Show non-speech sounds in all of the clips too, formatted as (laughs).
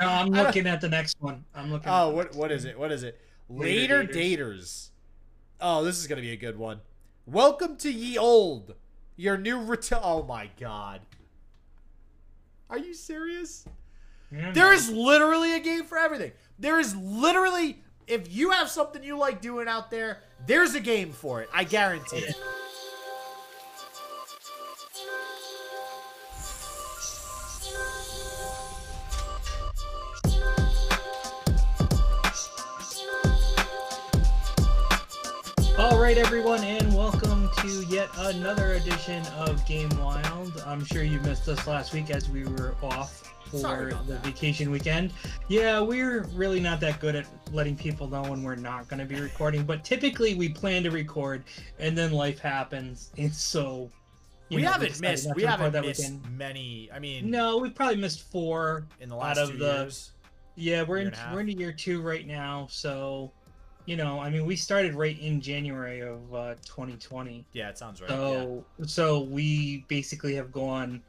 No, I'm looking at the next one. I'm looking. Oh, at what what is it? What is it? Later Later daters. Oh, this is gonna be a good one. Welcome to Ye Old. Your new return. Oh my god. Are you serious? Yeah, There man. is literally a game for everything. There is literally, if you have something you like doing out there, there's a game for it. I guarantee it. Right, everyone, and welcome to yet another edition of Game Wild. I'm sure you missed us last week as we were off for the that. vacation weekend. Yeah, we're really not that good at letting people know when we're not going to be recording, but typically we plan to record, and then life happens, and so you we know, haven't decided missed. We haven't missed weekend. many. I mean, No, we've probably missed four in the out last of two the- years. Yeah, we're in and a half. we're into year two right now, so you know, I mean, we started right in January of uh, 2020. Yeah, it sounds right. yeah. So so we basically have gone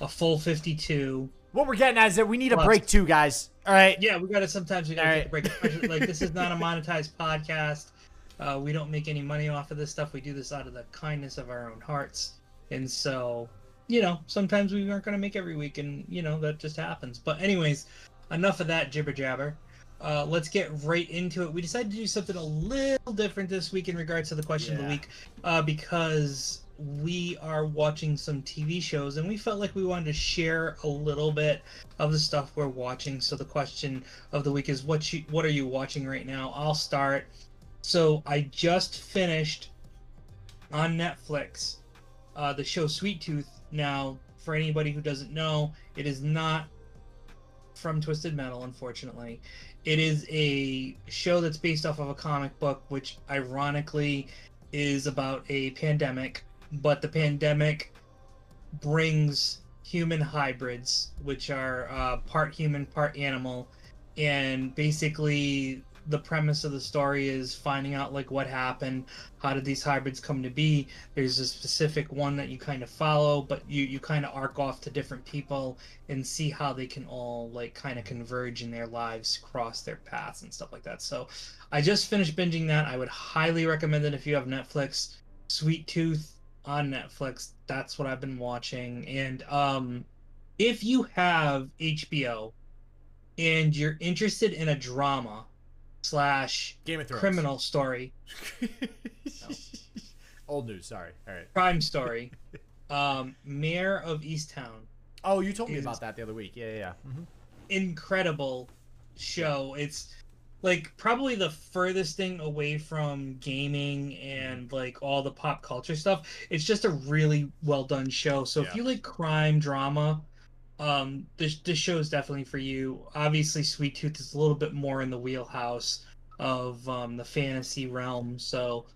a full 52. What we're getting at is that we need a break too, guys. All right. Yeah, we got to sometimes we got to All take a break. Like this is not a (laughs) monetized podcast. Uh, we don't make any money off of this stuff. We do this out of the kindness of our own hearts, and so you know, sometimes we aren't going to make every week, and you know that just happens. But anyways, enough of that jibber jabber. Uh, let's get right into it. We decided to do something a little different this week in regards to the question of the week, uh, because we are watching some TV shows, and we felt like we wanted to share a little bit of the stuff we're watching. So the question of the week is, what you what are you watching right now? I'll start. So I just finished on Netflix uh, the show Sweet Tooth. Now, for anybody who doesn't know, it is not from Twisted Metal, unfortunately. It is a show that's based off of a comic book, which ironically is about a pandemic, but the pandemic brings human hybrids, which are uh, part human, part animal, and basically the premise of the story is finding out like what happened how did these hybrids come to be? There's a specific one that you kind of follow but you you kind of arc off to different people and see how they can all like kind of converge in their lives cross their paths and stuff like that. So i just finished binging that. I would highly recommend it if you have netflix. Sweet tooth on netflix. That's what i've been watching. And um if you have hbo and you're interested in a drama slash Game of Thrones. criminal story (laughs) Old news. Sorry. All right. crime story (laughs) um Mare of Easttown Oh, you told me about that the other week. Yeah, yeah. yeah. Mhm. incredible show it's like probably the furthest thing away from gaming and like all the pop culture stuff it's just a really well done show so Yeah. if you like crime drama um this this show is definitely for you obviously sweet tooth is a little bit more in the wheelhouse of um the fantasy realm so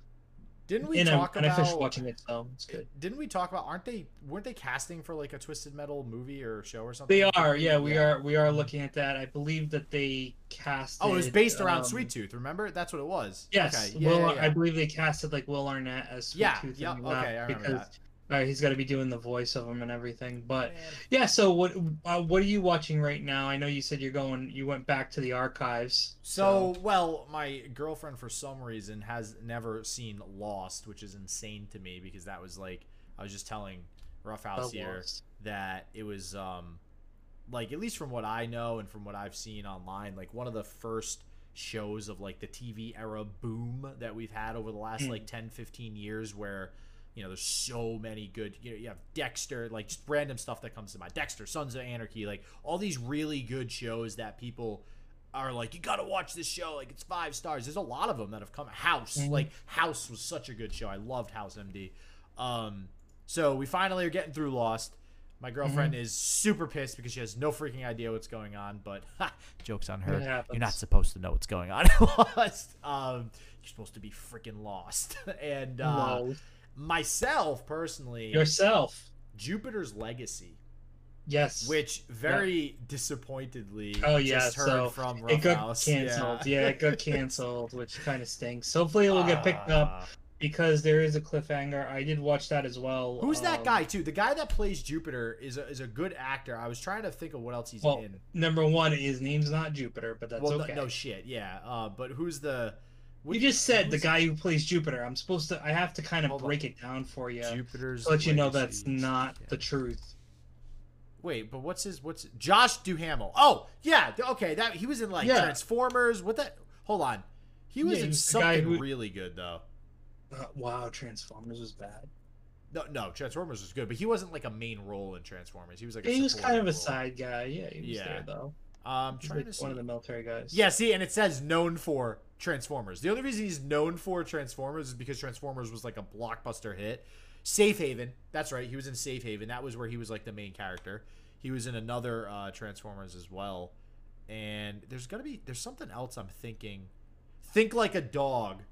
Didn't we and, I'm- talk and i finished about? watching it so it's good Didn't we talk about? Aren't they? Weren't they casting for like a Twisted Metal movie or show or something? They are, yeah, we are we are looking at that. I believe that they cast. Oh, it was based around um, Sweet Tooth. Remember? That's what it was. Yes, Okay. Yeah, Will. yeah, yeah. I believe they casted like Will Arnett as Sweet Yeah, Tooth. yep, and okay, I remember because that. Uh, he's got to be doing the voice of him and everything. But Man. yeah, so what uh, what are you watching right now? I know you said you're going. You went back to the archives. So, well, my girlfriend for some reason has never seen Lost, which is insane to me because that was like I was just telling Roughhouse The here Lost. that it was um like at least from what I know and from what I've seen online, like one of the first shows of like the TV era boom that we've had over the last Mm. like 10 15 years where you know there's so many good you know you have Dexter like just random stuff that comes to mind. Dexter Sons of Anarchy like all these really good shows that people are like you got to watch this show like it's five stars. There's a lot of them that have come House Mhm. like House was such a good show. I loved House MD um so we finally are getting through Lost. My girlfriend Mm-hmm. is super pissed because she has no freaking idea what's going on but (laughs) ha, jokes on her. You're not supposed to know what's going on (laughs) Lost. Um you're supposed to be freaking lost. (laughs) And uh Low. Myself personally yourself. Jupiter's Legacy Yes. which very disappointedly Oh yeah, just heard so from it got Roughhouse. canceled. Yeah. it got canceled, which kind of stinks. Hopefully, it will get picked up Ah, because there is a cliffhanger. I did watch that as well. Who's that Um, guy too? The guy that plays Jupiter is a, is a good actor. I was trying to think of what else he's Well, in. Number one, his name's not Jupiter, but that's Well, okay. no, no shit, yeah. Uh, but who's the? What- you just said the who's guy who plays Jupiter. I'm supposed to. I have to kind of Hold on. break it down for you Jupiter's. to let you know that's not Yeah. the truth. Wait, but what's his? What's Josh Duhamel? Oh, yeah. Okay, that he was in like Yeah. Transformers. What that? Hold on. He was Yeah, he in was something who- really good though. Uh, wow, Transformers was bad. No, no, Transformers was good, but he wasn't like a main role in Transformers. He was like a Yeah, he was kind of a role. side guy. Yeah, he was Yeah. there though. Um, trying like to see. one of the military guys. Yeah, see, and it says known for Transformers. The only reason he's known for Transformers is because Transformers was like a blockbuster hit. Safe Haven, that's right. He was in Safe Haven. That was where he was like the main character. He was in another uh, Transformers as well. And there's gonna be there's something else I'm thinking. Think like a dog.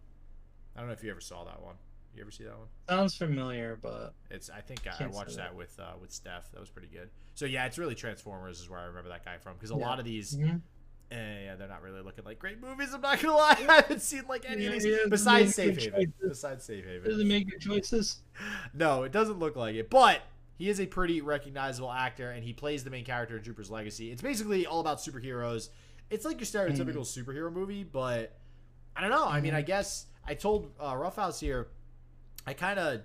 I don't know if you ever saw that one. You ever see that one? sounds familiar, but It's I think I, I watched that. that with uh, with Steph. That was pretty good. So yeah, it's really Transformers is where I remember that guy from because a Yeah. lot of these Mhm. Eh, yeah, they're not really looking like great movies. I'm not gonna lie. (laughs) I haven't seen like any of these yeah, besides Safe Haven. choices. Besides Safe Haven, doesn't make good choices. (laughs) No, it doesn't look like it. But he is a pretty recognizable actor, and he plays the main character in Jupiter's Legacy. It's basically all about superheroes. It's like your stereotypical superhero movie, but I don't know. I mean. I guess I told uh, Roughhouse here. I kind of.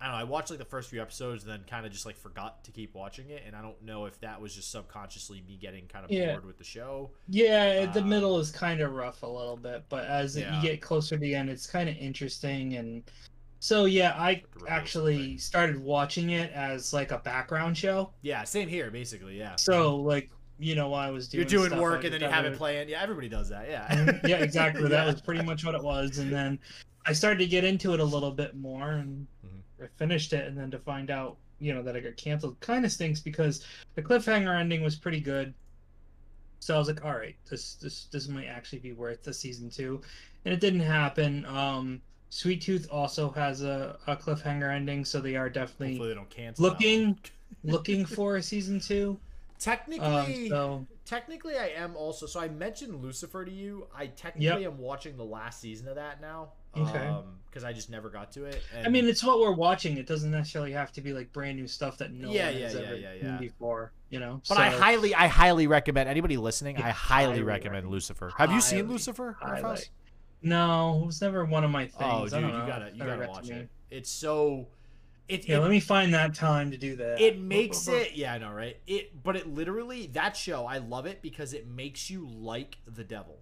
I don't know. I watched like the first few episodes, and then kind of just like forgot to keep watching it, and I don't know if that was just subconsciously me getting kind of Yeah. bored with the show. Yeah, the Um, middle is kind of rough a little bit, but as Yeah. you get closer to the end, it's kind of interesting. And so, yeah, I actually started watching it as like a background show. Yeah, same here, basically. Yeah. So, like, you know, while I was doing You're doing work and then you have it playing. Yeah, everybody does that. Yeah. Mhm. yeah, exactly. (laughs) That Yeah. was pretty much what it was. And then I started to get into it a little bit more, and. I finished it. And then to find out, you know, that it got canceled kind of stinks because the cliffhanger ending was pretty good. So I was like, all right, this this this might actually be worth the season two, and it didn't happen. Um, Sweet Tooth also has a, a cliffhanger ending, so they are definitely Hopefully they don't cancel. looking (laughs) looking for a season two. (laughs) Technically, Um, so technically, I am also. So I mentioned Lucifer to you. I technically am watching the last season of that now. Okay. Um, because I just never got to it. And I mean, it's what we're watching. It doesn't necessarily have to be like brand new stuff that no Yeah, one yeah, has yeah, ever yeah, seen yeah. before. You know, But I highly, I highly recommend anybody listening. I highly highly recommend. Lucifer. Have you seen Lucifer? highly. No, it was never one of my oh, things. Oh, dude, you gotta, you gotta watch it. It's so. It, Yeah, it, let me find that time to do that. it makes it yeah i know right it but it literally that show i love it because it makes you like the devil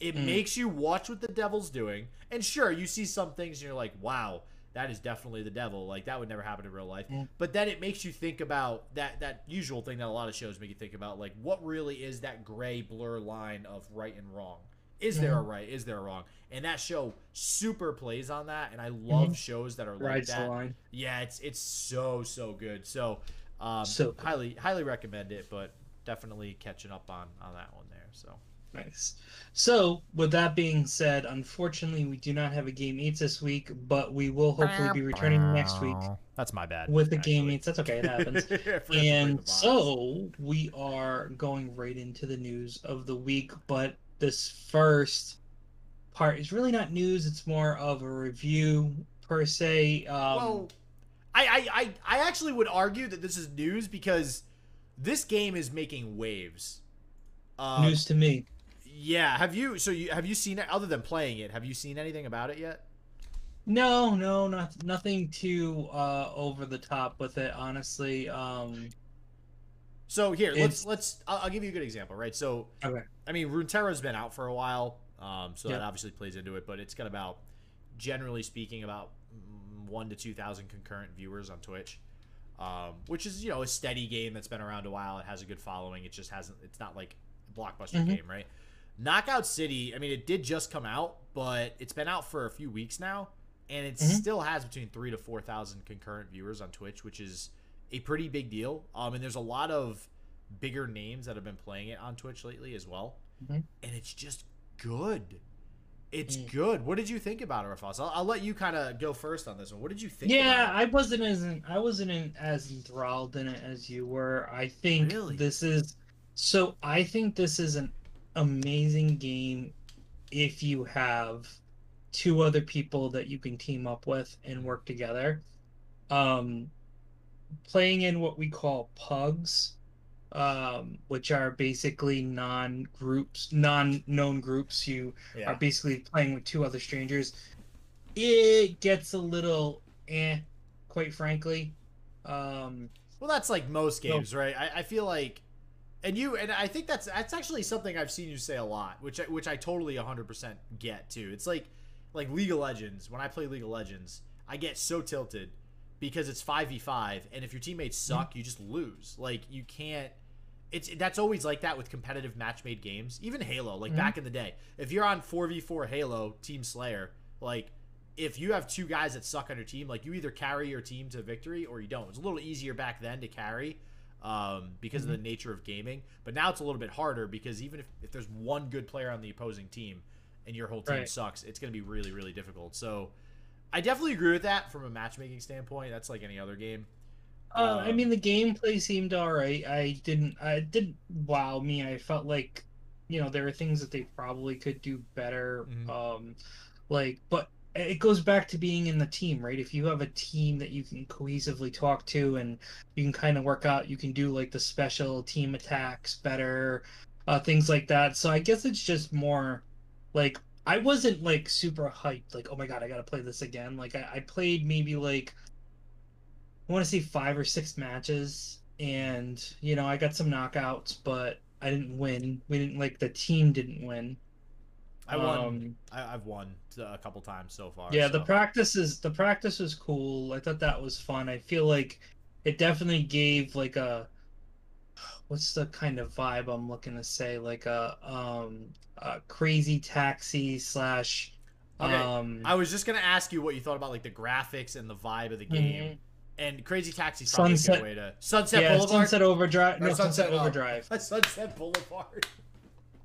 it Mm. makes you watch what the devil's doing and sure you see some things and you're like wow that is definitely the devil like that would never happen in real life Mm. but then it makes you think about that that usual thing that a lot of shows make you think about like what really is that gray blur line of right and wrong is there a Mm-hmm. right is there a wrong and that show super plays on that and i love Mhm. shows that are like rides that line. yeah, it's it's so so good. So, um, So good. highly highly recommend it, but definitely catching up on on that one there. So Nice. So, with that being said, unfortunately, we do not have a game eats this week, but we will hopefully be returning next week That's my bad. with the game actually. eats. That's okay, it happens. I forgot to bring the and so we are going right into the news of the week, but this first part is really not news; it's more of a review per se. Um, well, I, I I I actually would argue that this is news because this game is making waves. Um, news to me. Yeah. Have you? So you have you seen it? Other than playing it, have you seen anything about it yet? No, no, not nothing too uh, over the top with it. Honestly, um, So here, let's let's. I'll, I'll give you a good example, right? So, Okay. I mean, Runeterra's been out for a while, um, so that obviously plays into it. But it's got about, generally speaking, about one to two thousand concurrent viewers on Twitch, um, which is you know a steady game that's been around a while. It has a good following. It just hasn't. It's not like a blockbuster Mhm. game, right? Knockout City. I mean, it did just come out, but it's been out for a few weeks now, and it Mhm. still has between three to four thousand concurrent viewers on Twitch, which is a pretty big deal. Um, and there's a lot of bigger names that have been playing it on Twitch lately as well, Mhm. and it's just good. It's Mm. good. What did you think about it, Rafas? I'll, I'll let you kind of go first on this one. What did you think? yeah, I wasn't as I wasn't in, as enthralled in it as you were. I think Really? this is so. I think this is an amazing game if you have two other people that you can team up with and work together. Um, playing in what we call pugs, um, which are basically non groups, non known groups. You Yeah. are basically playing with two other strangers. It gets a little eh, quite frankly. Um, Well, that's like most No. games, right? I, I feel like, and you, and I think that's that's actually something I've seen you say a lot, which I, which I totally 100% get too. It's like like League of Legends. When I play League of Legends, I get so tilted because it's five v five, and if your teammates suck, you just lose. Like you can't. It's that's always like that with competitive match made games. Even Halo, like Mhm. back in the day, if you're on four v four Halo Team Slayer, like if you have two guys that suck on your team, like you either carry your team to victory or you don't. It's a little easier back then to carry um, because of the nature of gaming, but now it's a little bit harder because even if, if there's one good player on the opposing team and your whole team Right. sucks, it's going to be really, really difficult. So I definitely agree with that from a matchmaking standpoint. That's like any other game. Uh, I Um, mean, the gameplay seemed alright. I didn't, I didn't wow me. I felt like, you know, there are things that they probably could do better. Mhm. Um, like, but it goes back to being in the team, right? If you have a team that you can cohesively talk to and you can kind of work out, you can do like the special team attacks better, uh, things like that. So I guess it's just more like I wasn't like super hyped, like, oh my god, I gotta play this again. Like I, I played maybe like I want to say five or six matches, and you know I got some knockouts, but I didn't win. We didn't like the team didn't win. I won. Um, I, I've won a couple times so far. yeah, the practice is the practice was cool. I thought that was fun. I feel like it definitely gave like a what's the kind of vibe I'm looking to say like a um a crazy taxi slash Okay, um I was just gonna ask you what you thought about like the graphics and the vibe of the game. mhm. And Crazy a Sunset- good way to Sunset yeah Boulevard. Sunset Overdrive no Sunset, Sunset, uh, Overdrive (laughs) Sunset Boulevard.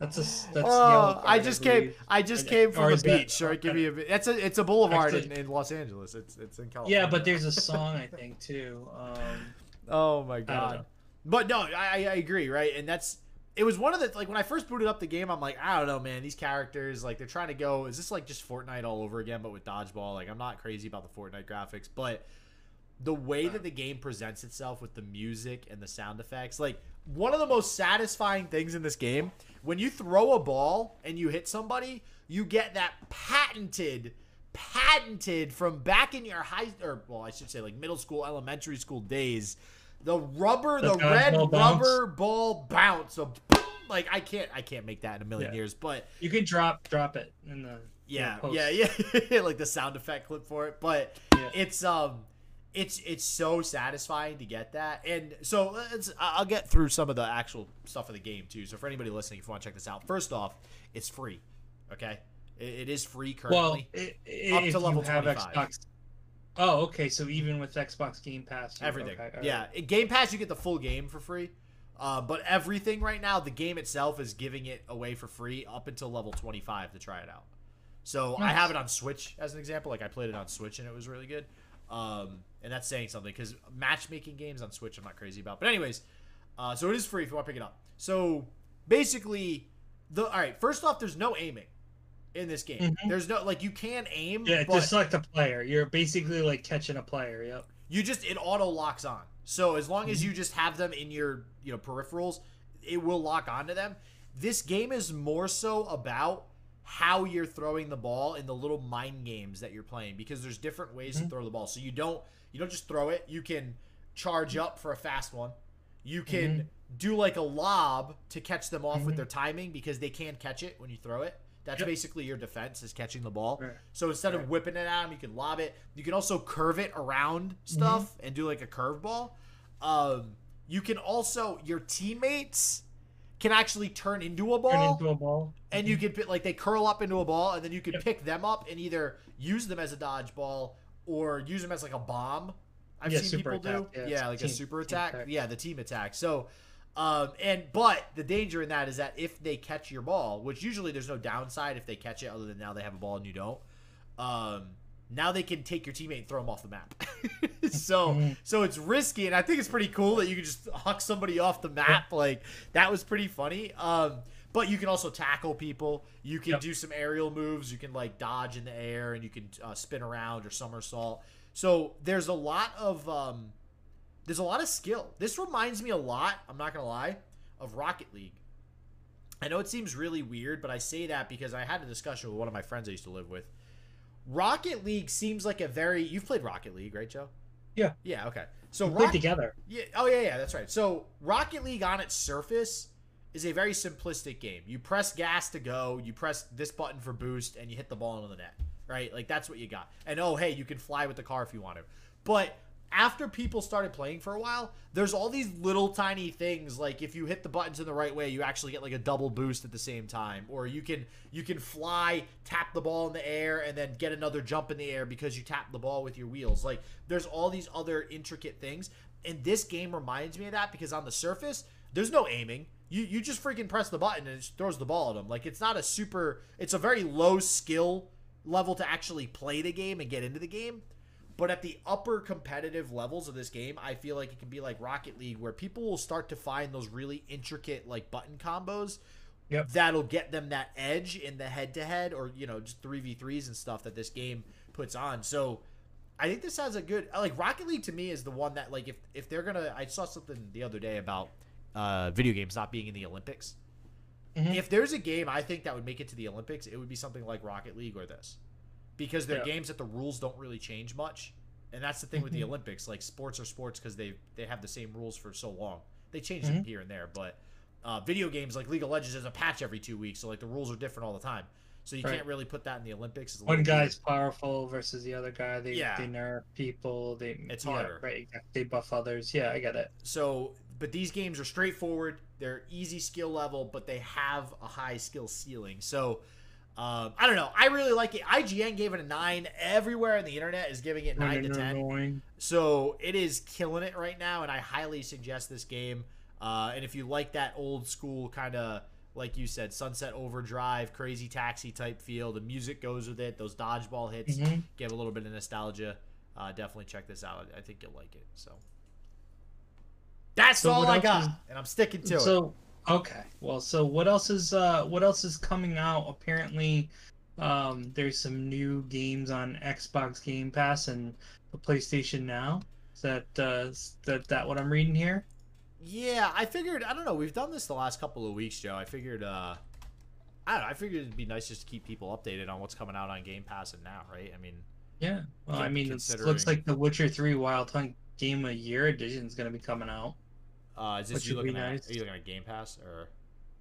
That's a. that's oh, I just believe. came. I just Or came from the is that- beach. Or give okay. me a. That's a. It's a boulevard in, Actually- in Los Angeles. It's it's in California. Yeah, but there's a song I think too. Um, (laughs) Oh my know. god. But no, I, I I agree, right? And that's it was one of the like when I first booted up the game, I'm like, I don't know, man. These characters, like, they're trying to go. Is this like just Fortnite all over again, but with dodgeball? Like, I'm not crazy about the Fortnite graphics, but the way that the game presents itself with the music and the sound effects, like one of the most satisfying things in this game, when you throw a ball and you hit somebody, you get that patented patented from back in your high or well, I should say like middle school, elementary school days. The rubber, the, The red bounce. rubber ball bounce. So boom, like I can't I can't make that in a million Yeah. years, but you could drop drop it in the yeah, post. yeah, yeah, (laughs) like the sound effect clip for it. But Yeah. it's um, it's it's so satisfying to get that. And so let's, I'll get through some of the actual stuff of the game too. So for anybody listening, if you want to check this out, first off, it's free. Okay, it, it is free Well, currently. i- i- Up to level you have 25. Xbox. Oh, okay. So even with Xbox Game Pass, everything. okay, yeah, right. Game Pass you get the full game for free. Uh, but everything right now, the game itself is giving it away for free up until level 25 to try it out. So I have it on Switch as an example. Like I played it on Switch and it was really good. Um, and that's saying something because matchmaking games on Switch I'm not crazy about. But anyways, uh, so it is free if you want to pick it up. So basically, the all right. First off, there's no aiming in this game. Mhm. There's no like you can aim, Yeah, but just select a player. You're basically like catching a player. Yep. you just it auto locks on. So as long Mm-hmm. as you just have them in your you know peripherals, it will lock onto them. This game is more so about how you're throwing the ball in the little mind games that you're playing because there's different ways Mhm. to throw the ball. So you don't you don't just throw it. You can charge up for a fast one. You can Mm-hmm. do like a lob to catch them off with Mhm. their timing because they can't catch it when you throw it. That's Yep. basically your defense is catching the ball. Right. So instead of whipping it at him, you can lob it. You can also curve it around Mm-hmm. stuff and do like a curveball. Um, you can also your teammates can actually turn into a ball, Turn into a ball. and you can like they curl up into a ball, and then you can Yep. pick them up and either use them as a dodgeball or use them as like a bomb. I've Yeah, seen people do, yeah, yeah, like a super attack. attack. yeah, the team attack. So. Um, and but the danger in that is that if they catch your ball, which usually there's no downside if they catch it, other than now they have a ball and you don't. Um, now they can take your teammate and throw them off the map. (laughs) (laughs) so Mhm. so it's risky, and I think it's pretty cool that you can just huck somebody off the map. Like that was pretty funny. Um, But you can also tackle people. You can Yep. do some aerial moves. You can like dodge in the air, and you can uh, spin around or somersault. So there's a lot of um, there's a lot of skill. This reminds me a lot. I'm not gonna lie, of Rocket League. I know it seems really weird, but I say that because I had a discussion with one of my friends I used to live with. Rocket League seems like a very you've played Rocket League, right, Joe? Yeah. Yeah. Okay. So We played Rocket together. yeah. Oh yeah, yeah. That's right. So Rocket League on its surface is a very simplistic game. You press gas to go, you press this button for boost, and you hit the ball into the net. Right? Like that's what you got. And oh hey, you can fly with the car if you want to. But after people started playing for a while, there's all these little tiny things like if you hit the buttons in the right way, you actually get like a double boost at the same time, or you can you can fly, tap the ball in the air, and then get another jump in the air because you tap the ball with your wheels. Like there's all these other intricate things, and this game reminds me of that because on the surface, there's no aiming. You you just freaking press the button and it throws the ball at them. Like it's not a super. It's a very low skill level to actually play the game and get into the game. But at the upper competitive levels of this game, I feel like it can be like Rocket League, where people will start to find those really intricate like button combos Yep. that'll get them that edge in the head to head or you know just three v threes and stuff that this game puts on. So I think this has a good like Rocket League to me is the one that like if if they're gonna I saw something the other day about uh, video games not being in the Olympics. Mhm. If there's a game I think that would make it to the Olympics, it would be something like Rocket League or this, because they're Yeah. games that the rules don't really change much, and that's the thing with the Mhm. Olympics. Like sports are sports because they they have the same rules for so long. They change Mm-hmm. them here and there, but uh, video games like League of Legends is a patch every two weeks, so like the rules are different all the time. So you Right. can't really put that in the Olympics. One guy's weird. powerful versus the other guy. They Yeah. they nerf people. They It's yeah, harder. right? They buff others. Yeah, I get it. So, but these games are straightforward. They're easy skill level, but they have a high skill ceiling. So, um, I don't know. I really like it. IGN gave it a nine. Everywhere on the internet is giving it nine to ten. Annoying. So it is killing it right now, and I highly suggest this game. Uh, and if you like that old school kind of, like you said, Sunset Overdrive, Crazy Taxi type feel, the music goes with it. Those dodgeball hits Mhm. give a little bit of nostalgia. Uh, definitely check this out. I think you'll like it. So that's So all I got, is- and I'm sticking to it. Okay, well, so what else is uh what else is coming out? Apparently, um, there's some new games on Xbox Game Pass and the PlayStation Now. Is that uh is that that what I'm reading here? Yeah, I figured. I don't know. We've done this the last couple of weeks, Joe. I figured. uh I don't know. I figured it'd be nice just to keep people updated on what's coming out on Game Pass and now, right? I mean, Yeah. Well, I mean, it looks like the Witcher Three Wild Hunt Game of Year edition is going to be coming out. Uh, is this you looking at? nice. Are you looking at Game Pass or?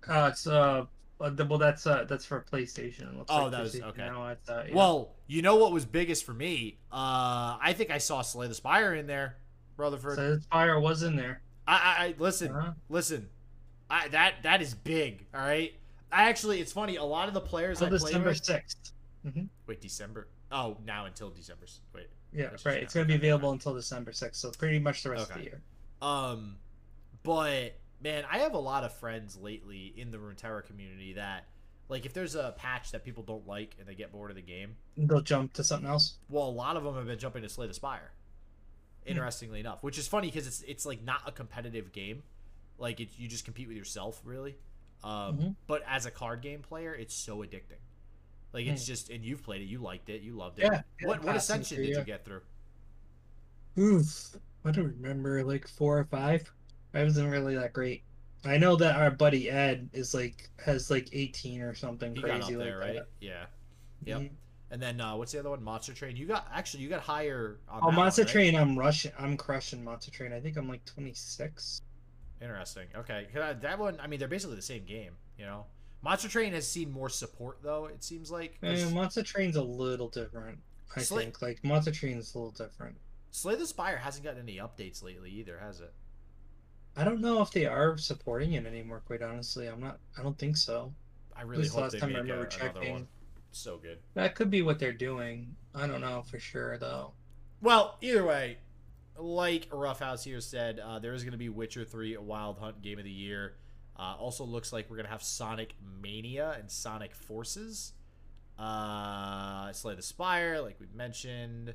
Uh, it's uh, well, that's uh, that's for PlayStation. It looks Oh, like that was- okay. Uh, yeah. Well, you know what was biggest for me? Uh, I think I saw Slay the Spire in there, Rutherford. so Fire was in there. I, I, I listen, Uh-huh. listen. I that that is big. All right. I actually, it's funny. A lot of the players I Until play December sixth. Wait, December. Oh, now until December. Wait. Yeah, right. It's going to be okay, available until December sixth, so pretty much the rest of the year. Um, but man, I have a lot of friends lately in the Runeterra community that, like, if there's a patch that people don't like and they get bored of the game, They'll jump to something else. well, a lot of them have been jumping to Slay the Spire. Hmm. Interestingly enough, which is funny because it's it's like not a competitive game, like it, you just compete with yourself really. Um, Mhm. But as a card game player, it's so addicting. Like it's Hmm. just, and you've played it, you liked it, you loved it. Yeah. what what ascension did you get through? Oof. I don't remember, like four or five. I wasn't really that great. I know that our buddy Ed is like has like eighteen or something You crazy there, like right? that. Yeah. Yep. Mhm. And then uh, what's the other one? Monster Train. You got actually you got higher. On Oh, Monster one, right? Train, I'm rushing. I'm crushing Monster Train. I think I'm like 26. Interesting. Okay, uh, that one. I mean, they're basically the same game. You know, Monster Train has seen more support though. It seems like. And Monster Train's a little different. I think like Monster Train's a little different. Slay the Spire hasn't gotten any updates lately either, has it? I don't know if they are supporting it anymore. Quite honestly, I'm not. I don't think so. I really hope last they time make a, remember another checking. one. So good. That could be what they're doing. I don't know for sure though. Well, either way, like Roughhouse here said, uh, there is going to be Witcher 3 a Wild Hunt Game of the Year. Uh, also looks like we're going to have Sonic Mania and Sonic Forces. Uh, Slay the Spire, like we mentioned.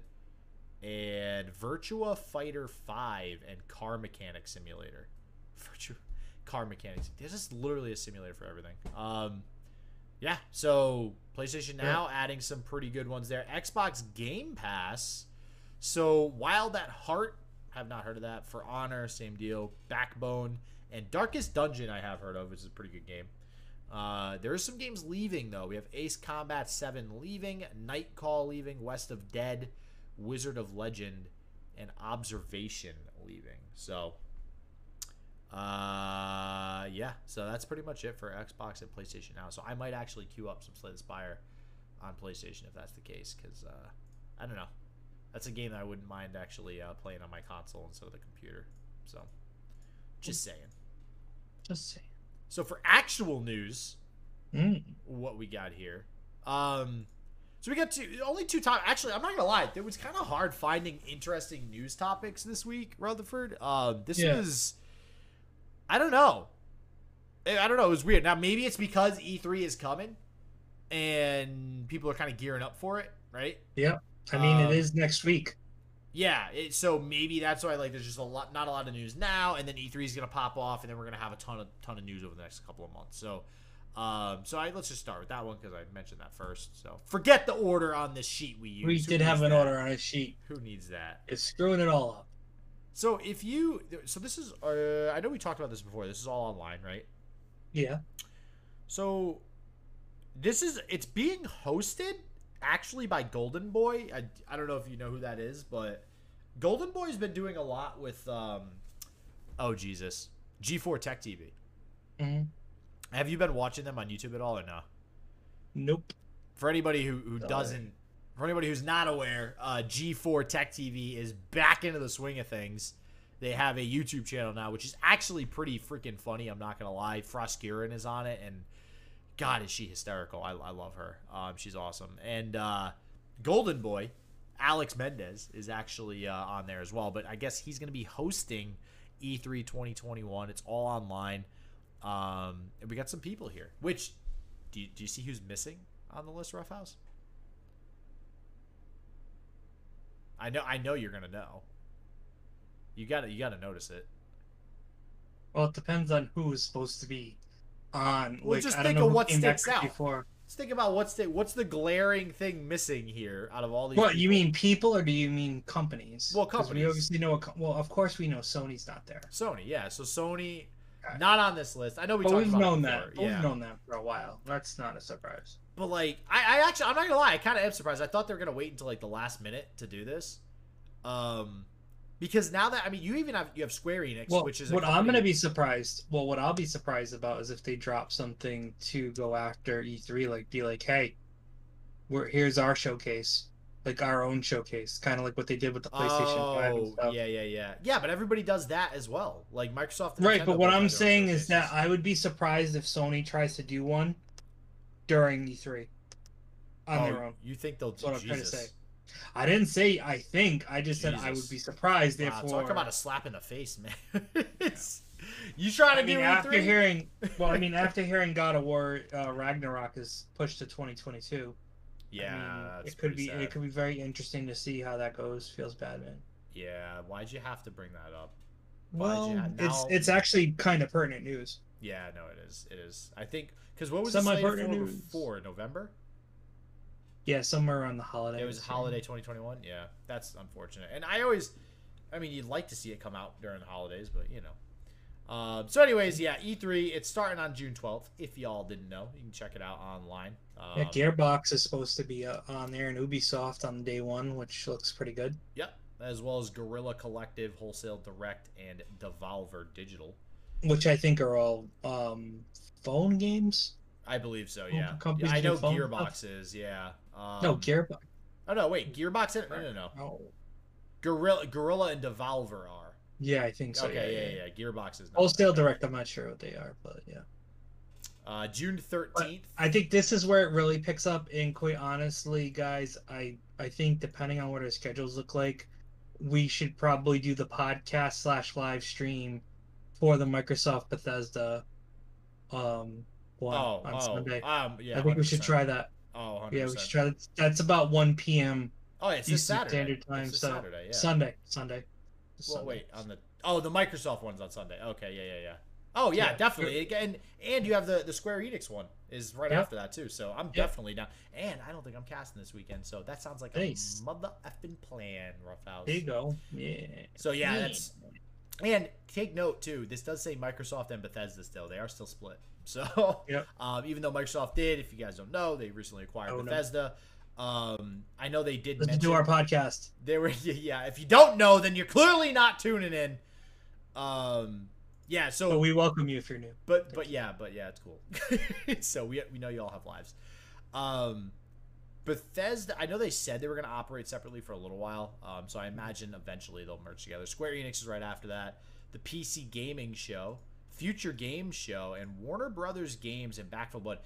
And Virtua Fighter 5 and Car Mechanic Simulator. (laughs) Virtua. car mechanics. This is literally a simulator for everything. Um, yeah. So PlayStation Now adding some pretty good ones there. Xbox Game Pass. So Wild at Heart, have not heard of that. For Honor, same deal. Backbone and Darkest Dungeon, I have heard of, which is a pretty good game. Uh, there are some games leaving though. We have Ace Combat 7 leaving, Night Call leaving, West of Dead, Wizard of Legend, and Observation leaving. So, uh, yeah. So that's pretty much it for Xbox and PlayStation now. So I might actually queue up some Slay the Spire on PlayStation if that's the case, because uh, I don't know. That's a game that I wouldn't mind actually uh, playing on my console instead of the computer. So, just saying. Just saying. So for actual news, Mm. what we got here. Um, so we got two, only two topics. Actually, I'm not gonna lie, it was kind of hard finding interesting news topics this week, Rutherford. Um, this Yeah. was, I don't know, I don't know. It was weird. Now maybe it's because E3 is coming, and people are kind of gearing up for it, right? Yep. I mean, Um, it is next week. Yeah, it, so maybe that's why like there's just a lot, not a lot of news now, and then E3 is gonna pop off, and then we're gonna have a ton of ton of news over the next couple of months. So, um, so I, let's just start with that one because I mentioned that first. So forget the order on this sheet we use. We Who did have an that? order on a sheet. Who needs that? It's screwing it all up. So if you, so this is, uh, I know we talked about this before. This is all online, right? Yeah. So this is it's being hosted actually by Golden Boy. I, I don't know if you know who that is, but Golden Boy's been doing a lot with um oh Jesus. G4 Tech TV. hmm Have you been watching them on YouTube at all or no? Nope. For anybody who, who Sorry. doesn't for anybody who's not aware, uh, G4 Tech TV is back into the swing of things. They have a YouTube channel now, which is actually pretty freaking funny. I'm not gonna lie. Froskurinn is on it, and God, is she hysterical? I, I love her. Um, she's awesome. And uh, Golden Boy, Alex Mendez, is actually uh, on there as well. But I guess he's gonna be hosting E E3 2021. It's all online. Um, and we got some people here. Which do you, do you see who's missing on the list, Rough House? I know I know you're gonna know. You gotta you gotta notice it. Well, it depends on who is supposed to be on. Well, like, just think of what sticks out. Before. Let's think about what's the what's the glaring thing missing here out of all these. What you mean people or do you mean companies? Well, companies. We obviously know. A, well, of course we know Sony's not there. Sony, yeah. So Sony. Not on this list. I know we but talked we've about known that. before. We've Yeah. known that for a while. That's not a surprise. But like, I, I actually, I'm not gonna lie, I kind of am surprised. I thought they were gonna wait until like the last minute to do this, um, because now that I mean, you even have you have Square Enix, Well, which is what I'm gonna be surprised. Well, what I'll be surprised about is if they drop something to go after E3, like be like, hey, we're here's our showcase, like our own showcase, kind of like what they did with the PlayStation Oh, yeah, yeah, yeah, yeah. But everybody does that as well. Like Microsoft, and Right, Nintendo but what I'm have their own saying is that. I would be surprised if Sony tries to do one during E3 on oh, their own. You think they'll? That's what I'm trying to say. I didn't say I think. I just said I would be surprised. Wow, Therefore, talk about a slap in the face, man. (laughs) It's- you trying to I mean, do after E3? hearing, well, I mean, (laughs) after hearing God of War, uh, Ragnarok is pushed to 2022. Yeah, I mean, it could be sad. it could be very interesting to see how that goes. Feels bad, man. Yeah, why'd you have to bring that up? Why'd Well, you ha- it's now- it's actually kind of pertinent news. Yeah, no, it is. It is. I think because what was it Semi-pertinent slated for news. before November? Yeah, somewhere around the holiday. It was holiday 2021. Yeah, that's unfortunate. And I always, I mean, you'd like to see it come out during the holidays, but you know. Um, so, anyways, yeah, E3. It's starting on June 12th. If y'all didn't know, you can check it out online. Um, Yeah, Gearbox is supposed to be uh, on there, and Ubisoft on day one, which looks pretty good. Yep, as well as Guerrilla Collective, Wholesome Direct, and Devolver Digital. Which I think are all um, phone games. I believe so. Yeah, I know Gearbox is. Yeah. Um, no, Gearbox. Oh no, wait, Gearbox. In, no, no, no. Oh, Guerrilla, Guerrilla, and Devolver are. Yeah, I think so. okay, yeah, yeah, yeah, Gearbox is. Not Wholesome. Direct, I'm not sure what they are, but yeah. Uh, June thirteenth. I think this is where it really picks up. And quite honestly, guys, I I think depending on what our schedules look like, we should probably do the podcast slash live stream for the Microsoft Bethesda um one Oh, on oh, Sunday. um, yeah. I think we should try that. Oh, 100%. Yeah, we should try that. That's about one p.m. Oh, it's Eastern Saturday. Standard Time. It's so Saturday, yeah. Sunday, Sunday. Well, Sunday. wait, on the oh the Microsoft one's on Sunday. Okay, yeah, yeah, yeah. Oh yeah, Yeah. definitely. And and you have the the Square Enix one is right Yeah. after that too. So I'm definitely down. And I don't think I'm casting this weekend, so that sounds like Nice. a mother effing plan, Roughhouse. There you go. Yeah. So yeah, Yeah. that's and take note too. This does say Microsoft and Bethesda still. They are still split. (laughs) So Yep. um, even though Microsoft did, if you guys don't know, they recently acquired Oh, no. Um, I know they did Listen to our podcast. they were (laughs) yeah. If you don't know, then you're clearly not tuning in. Um, yeah. So But we welcome you if you're new. but but yeah, but yeah, it's cool. (laughs) so we we know you all have lives. Um, Bethesda, I know they said they were going to operate separately for a little while. Um, so I imagine eventually they'll merge together. Square Enix is right after that. The PC Gaming Show, Future Games Show, and Warner Brothers Games and Back 4 Blood.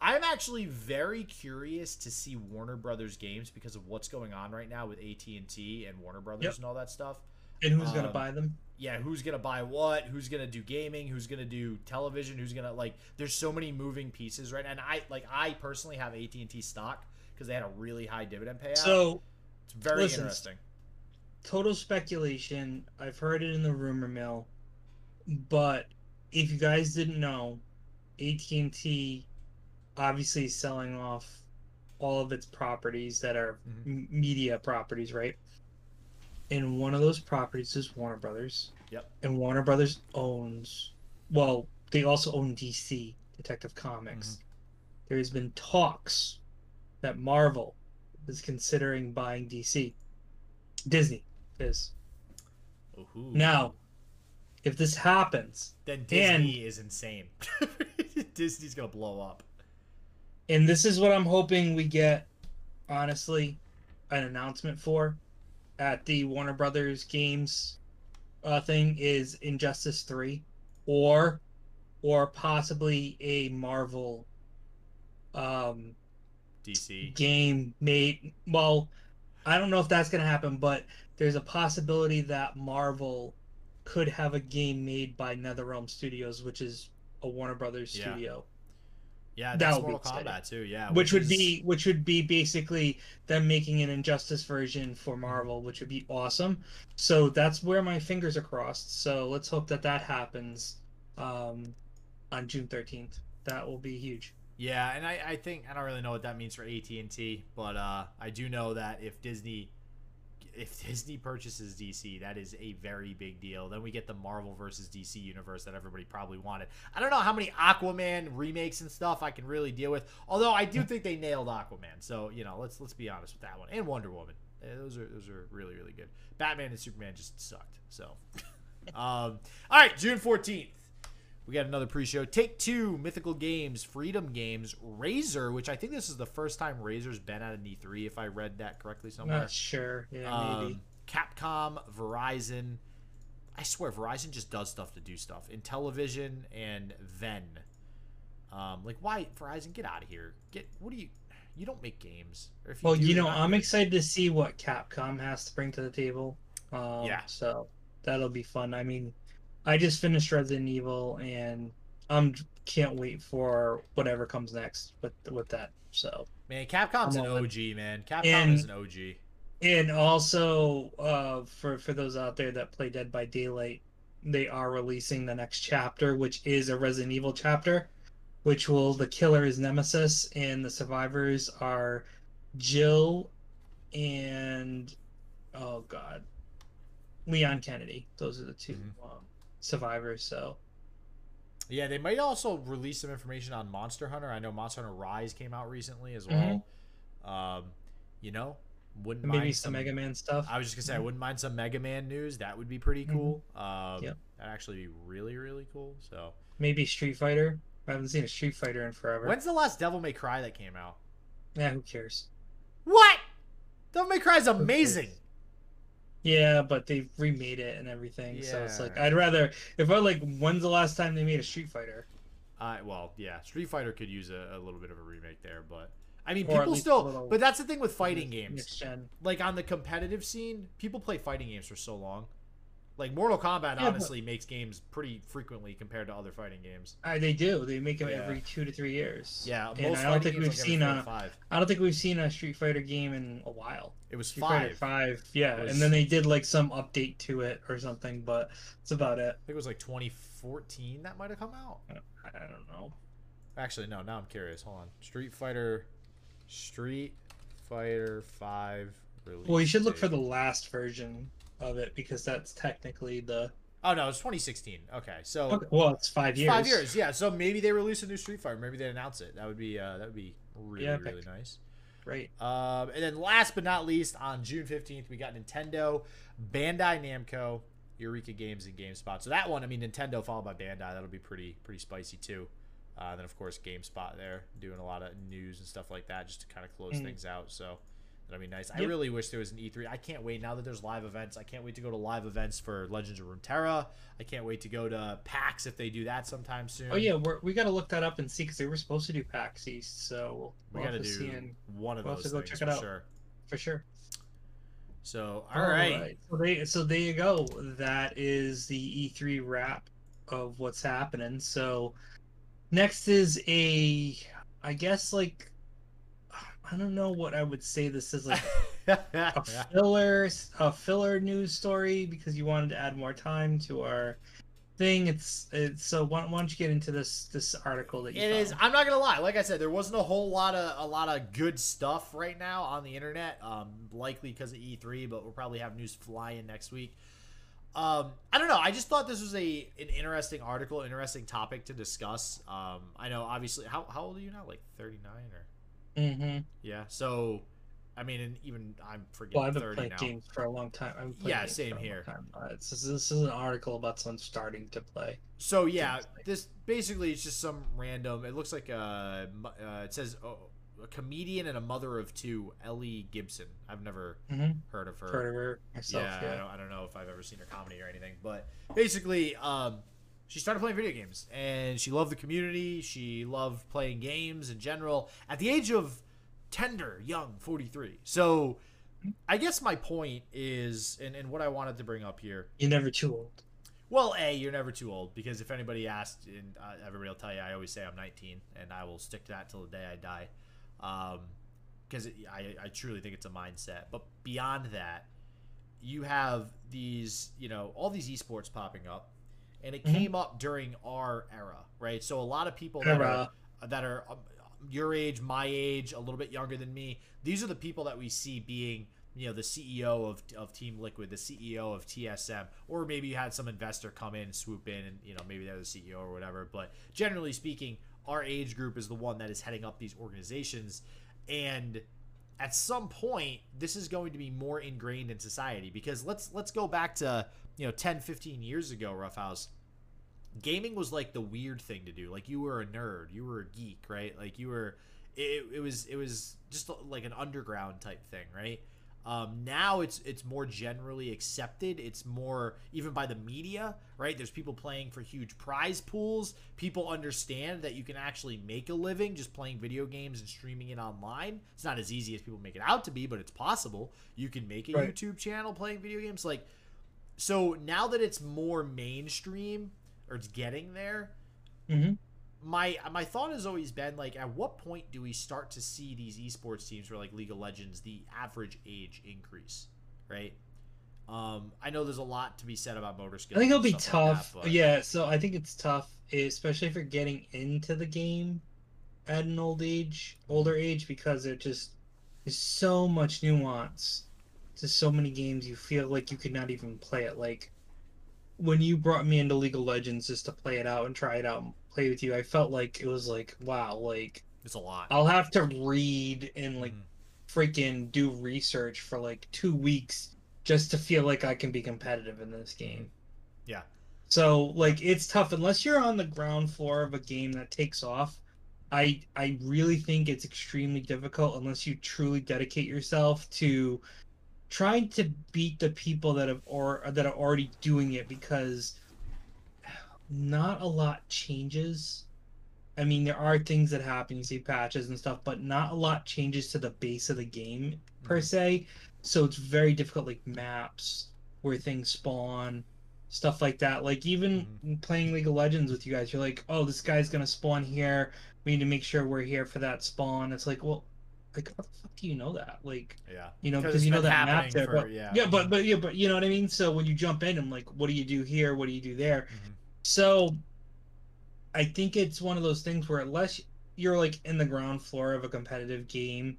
I'm actually very curious to see Warner Brothers Games because of what's going on right now with AT&T and Warner Brothers Yep. and all that stuff And who's gonna Um, buy them? yeah, who's gonna buy what? Who's gonna do gaming? Who's gonna do television? Who's gonna like? There's so many moving pieces, right? And I like I personally have AT and T stock because they had a really high dividend payout. So it's very listen, interesting. total speculation. I've heard it in the rumor mill, but if you guys didn't know, AT and T obviously selling off all of its properties that are Mhm. m- media properties, right? And one of those properties is Warner Brothers. Yep. And Warner Brothers owns, well, they also own DC, Detective Comics. There has been talks that Marvel is considering buying DC. Disney is. Ooh. Now, if this happens, then Disney is insane. (laughs) Disney's gonna blow up. And this is what I'm hoping we get, honestly, an announcement for at the Warner Brothers games uh, thing is Injustice 3 or or possibly a Marvel um DC. game made well i don't know if that's going to happen but there's a possibility that marvel could have a game made by netherrealm studios which is a warner brothers Yeah. studio Yeah, That that's would be Mortal exciting. Kombat too. Yeah, which would is- be which would be basically them making an injustice version for marvel which would be awesome so that's where my fingers are crossed so let's hope that that happens um on june 13th that will be huge Yeah, and I, I think I don't really know what that means for AT and T, but uh, I do know that if Disney, if Disney purchases DC, that is a very big deal. Then we get the Marvel versus DC universe that everybody probably wanted. I don't know how many Aquaman remakes and stuff I can really deal with. Although I do (laughs) think they nailed Aquaman, so you know let's let's be honest with that one and Wonder Woman. Eh, Those are those are really really good. Batman and Superman just sucked. So, (laughs) um, all right, June fourteenth. We got another pre-show. Take Two, Mythical Games, Freedom Games, Razer, which I think this is the first time Razer's been at an E3, if I read that correctly somewhere. not sure yeah maybe Um, Capcom, Verizon. I swear, Verizon just does stuff to do stuff. In television and then. Um, like, why Verizon? Get out of here. Get what do you? You don't make games. Or if you Well, do, you know, I'm excited to see what Capcom has to bring to the table. Um, Yeah. So that'll be fun. I mean, I just finished Resident Evil, and I'm can't wait for whatever comes next with with that. So, Man, Capcom's an. OG, man. Capcom And- is an OG. and also uh, for for those out there that play Dead by Daylight, they are releasing the next chapter, which is a Resident Evil chapter, which will the killer is Nemesis, and the survivors are Jill and oh god, Leon Kennedy. Those are the 2 Mhm. um, survivors. So Yeah, they might also release some information on Monster Hunter. I know Monster Hunter Rise came out recently as well. Um, you know, wouldn't Mm-hmm. maybe mind some Mega Man stuff. I was just gonna say I wouldn't mind some Mega Man news. That would be pretty Mhm. cool. Um, Yep. that'd actually be really really cool. So, Maybe Street Fighter. I haven't seen a Street Fighter in forever. when's the last Devil May Cry that came out? Yeah, who cares? What? Devil May Cry is amazing. Yeah, but they've remade it and everything. So it's like I'd rather if I like when's the last time they made a Street Fighter? Uh, well, yeah, Street Fighter could use a, a little bit of a remake there, but I mean, Or people still. But that's the thing with fighting games. Like on the competitive scene, people play fighting games for so long. Like Mortal Kombat Yeah, honestly makes games pretty frequently compared to other fighting games. Uh, they do. They make them Yeah. every two to three years. Yeah, and I don't think we've like, seen a. five. I don't think we've seen a Street Fighter game in a while. It was Street Fighter five. Five, yeah, was- and then they did like some update to it or something, but that's about it. I think it was like 2014 that might have come out. I don't know. Actually, no. Now I'm curious. Hold on. Street Fighter, Street Fighter Five release. Well, you should look for the last version of it because that's technically the. Oh no, it's 2016. Okay, so Okay, well, it's five years. five years. Yeah, so maybe they release a new Street Fighter. Maybe they announce it. That would be uh, that would be really Yeah, really nice. Right. Um, and then last but not least, on June 15th, we got Nintendo, Bandai Namco, Eureka Games, and GameSpot. So that one, I mean, Nintendo followed by Bandai, that'll be pretty pretty spicy too. Uh, then of course GameSpot there doing a lot of news and stuff like that just to kind of close Mm. things out. So that'll be nice. I really wish there was an E3. I can't wait now that there's live events. I can't wait to go to live events for Legends of Runeterra. I can't wait to go to PAX if they do that sometime soon. Oh yeah, we're, we got to look that up and see because they were supposed to do PAX East, so we we'll got to do one of we'll have those to go things check for it out. sure. for sure. So all right. So they so there you go. That is the E3 wrap of what's happening. So next is a I guess like I don't know what I would say this is like a (laughs) filler a filler news story because you wanted to add more time to our thing. It's it's so why, why don't you get into this this article that you It is. I'm not gonna lie. Like I said, there wasn't a whole lot of a lot of good stuff right now on the internet. Um, likely because of E3, but we'll probably have news flying next week. Um, I don't know. I just thought this was a an interesting article, interesting topic to discuss. Um, I know obviously. How how old are you now? Like 39 or Mm-hmm. yeah. So, I mean, and even I'm forgetting Well, I've been 30 playing now. games for a long time. Yeah, same for a long here. time. This, this is an article about someone starting to play. So yeah, like- this basically it's just some random. It looks like a. Uh, it says oh, a comedian and a mother of two, Ellie Gibson. I've never Mm-hmm. heard of her. Heard of her myself. yeah, Yeah. I don't, I don't know if I've ever seen her comedy or anything, but basically, um, she started playing video games and she loved the community. She loved playing games in general at the age of tender, young, 43. So, I guess my point is, and, and what I wanted to bring up here You're never too old. well, A, you're never too old because if anybody asked, and uh, everybody will tell you, I always say I'm 19, and I will stick to that till the day I die. Because I, I truly think it's a mindset. But beyond that, you have these, you know, all these esports popping up, and it Mhm. came up during our era, right? So a lot of people that Era. are that are um, your age, my age, a little bit younger than me. These are the people that we see being, you know, the CEO of, of Team Liquid, the CEO of TSM, or maybe you had some investor come in, swoop in, and you know maybe they're the CEO or whatever. But generally speaking, our age group is the one that is heading up these organizations, and at some point this is going to be more ingrained in society because let's let's go back to you know 10 15 years ago roughhouse gaming was like the weird thing to do. Like you were a nerd. You were a geek right? Like you were it, it was it was just like an underground type thing right? Um, now it's it's more generally accepted. It's more even by the media right? There's people playing for huge prize pools. People understand that you can actually make a living just playing video games and streaming it online. It's not as easy as people make it out to be but it's possible. You can make a Right. youtube channel playing video games. Like so now that it's more mainstream or it's getting there Mm-hmm. my my thought has always been like at what point do we start to see these esports teams where like league of legends the average age increase right um i know there's a lot to be said about motor skills I think it'll be stuff like tough. that, yeah, so I think it's tough, especially if you're getting into the game at an old age, older age, because it just there's so much nuance to so many games. You feel like you could not even play it. Like when you brought me into League of Legends just to play it out and try it out and play with you, I felt like it was like wow, like it's a lot I'll have to read and like Mhm. freaking do research for like two weeks just to feel like I can be competitive in this game. Yeah. So like it's tough unless you're on the ground floor of a game that takes off. I I really think it's extremely difficult unless you truly dedicate yourself to trying to beat the people that have or that are already doing it because not a lot changes. I mean, there are things that happen. You see patches and stuff, but not a lot changes to the base of the game per Mhm. se. So it's very difficult, like maps where things spawn stuff like that. Like even Mm-hmm. playing League of Legends with you guys, you're like, oh, this guy's gonna spawn here. We need to make sure we're here for that spawn. It's like, well, like how the fuck do you know that? Like, Yeah. you know because you know that map there. for- but, yeah. yeah, but but yeah, but you know what I mean. So when you jump in, I'm like, what do you do here? What do you do there? Mhm. So I think it's one of those things where unless you're like in the ground floor of a competitive game,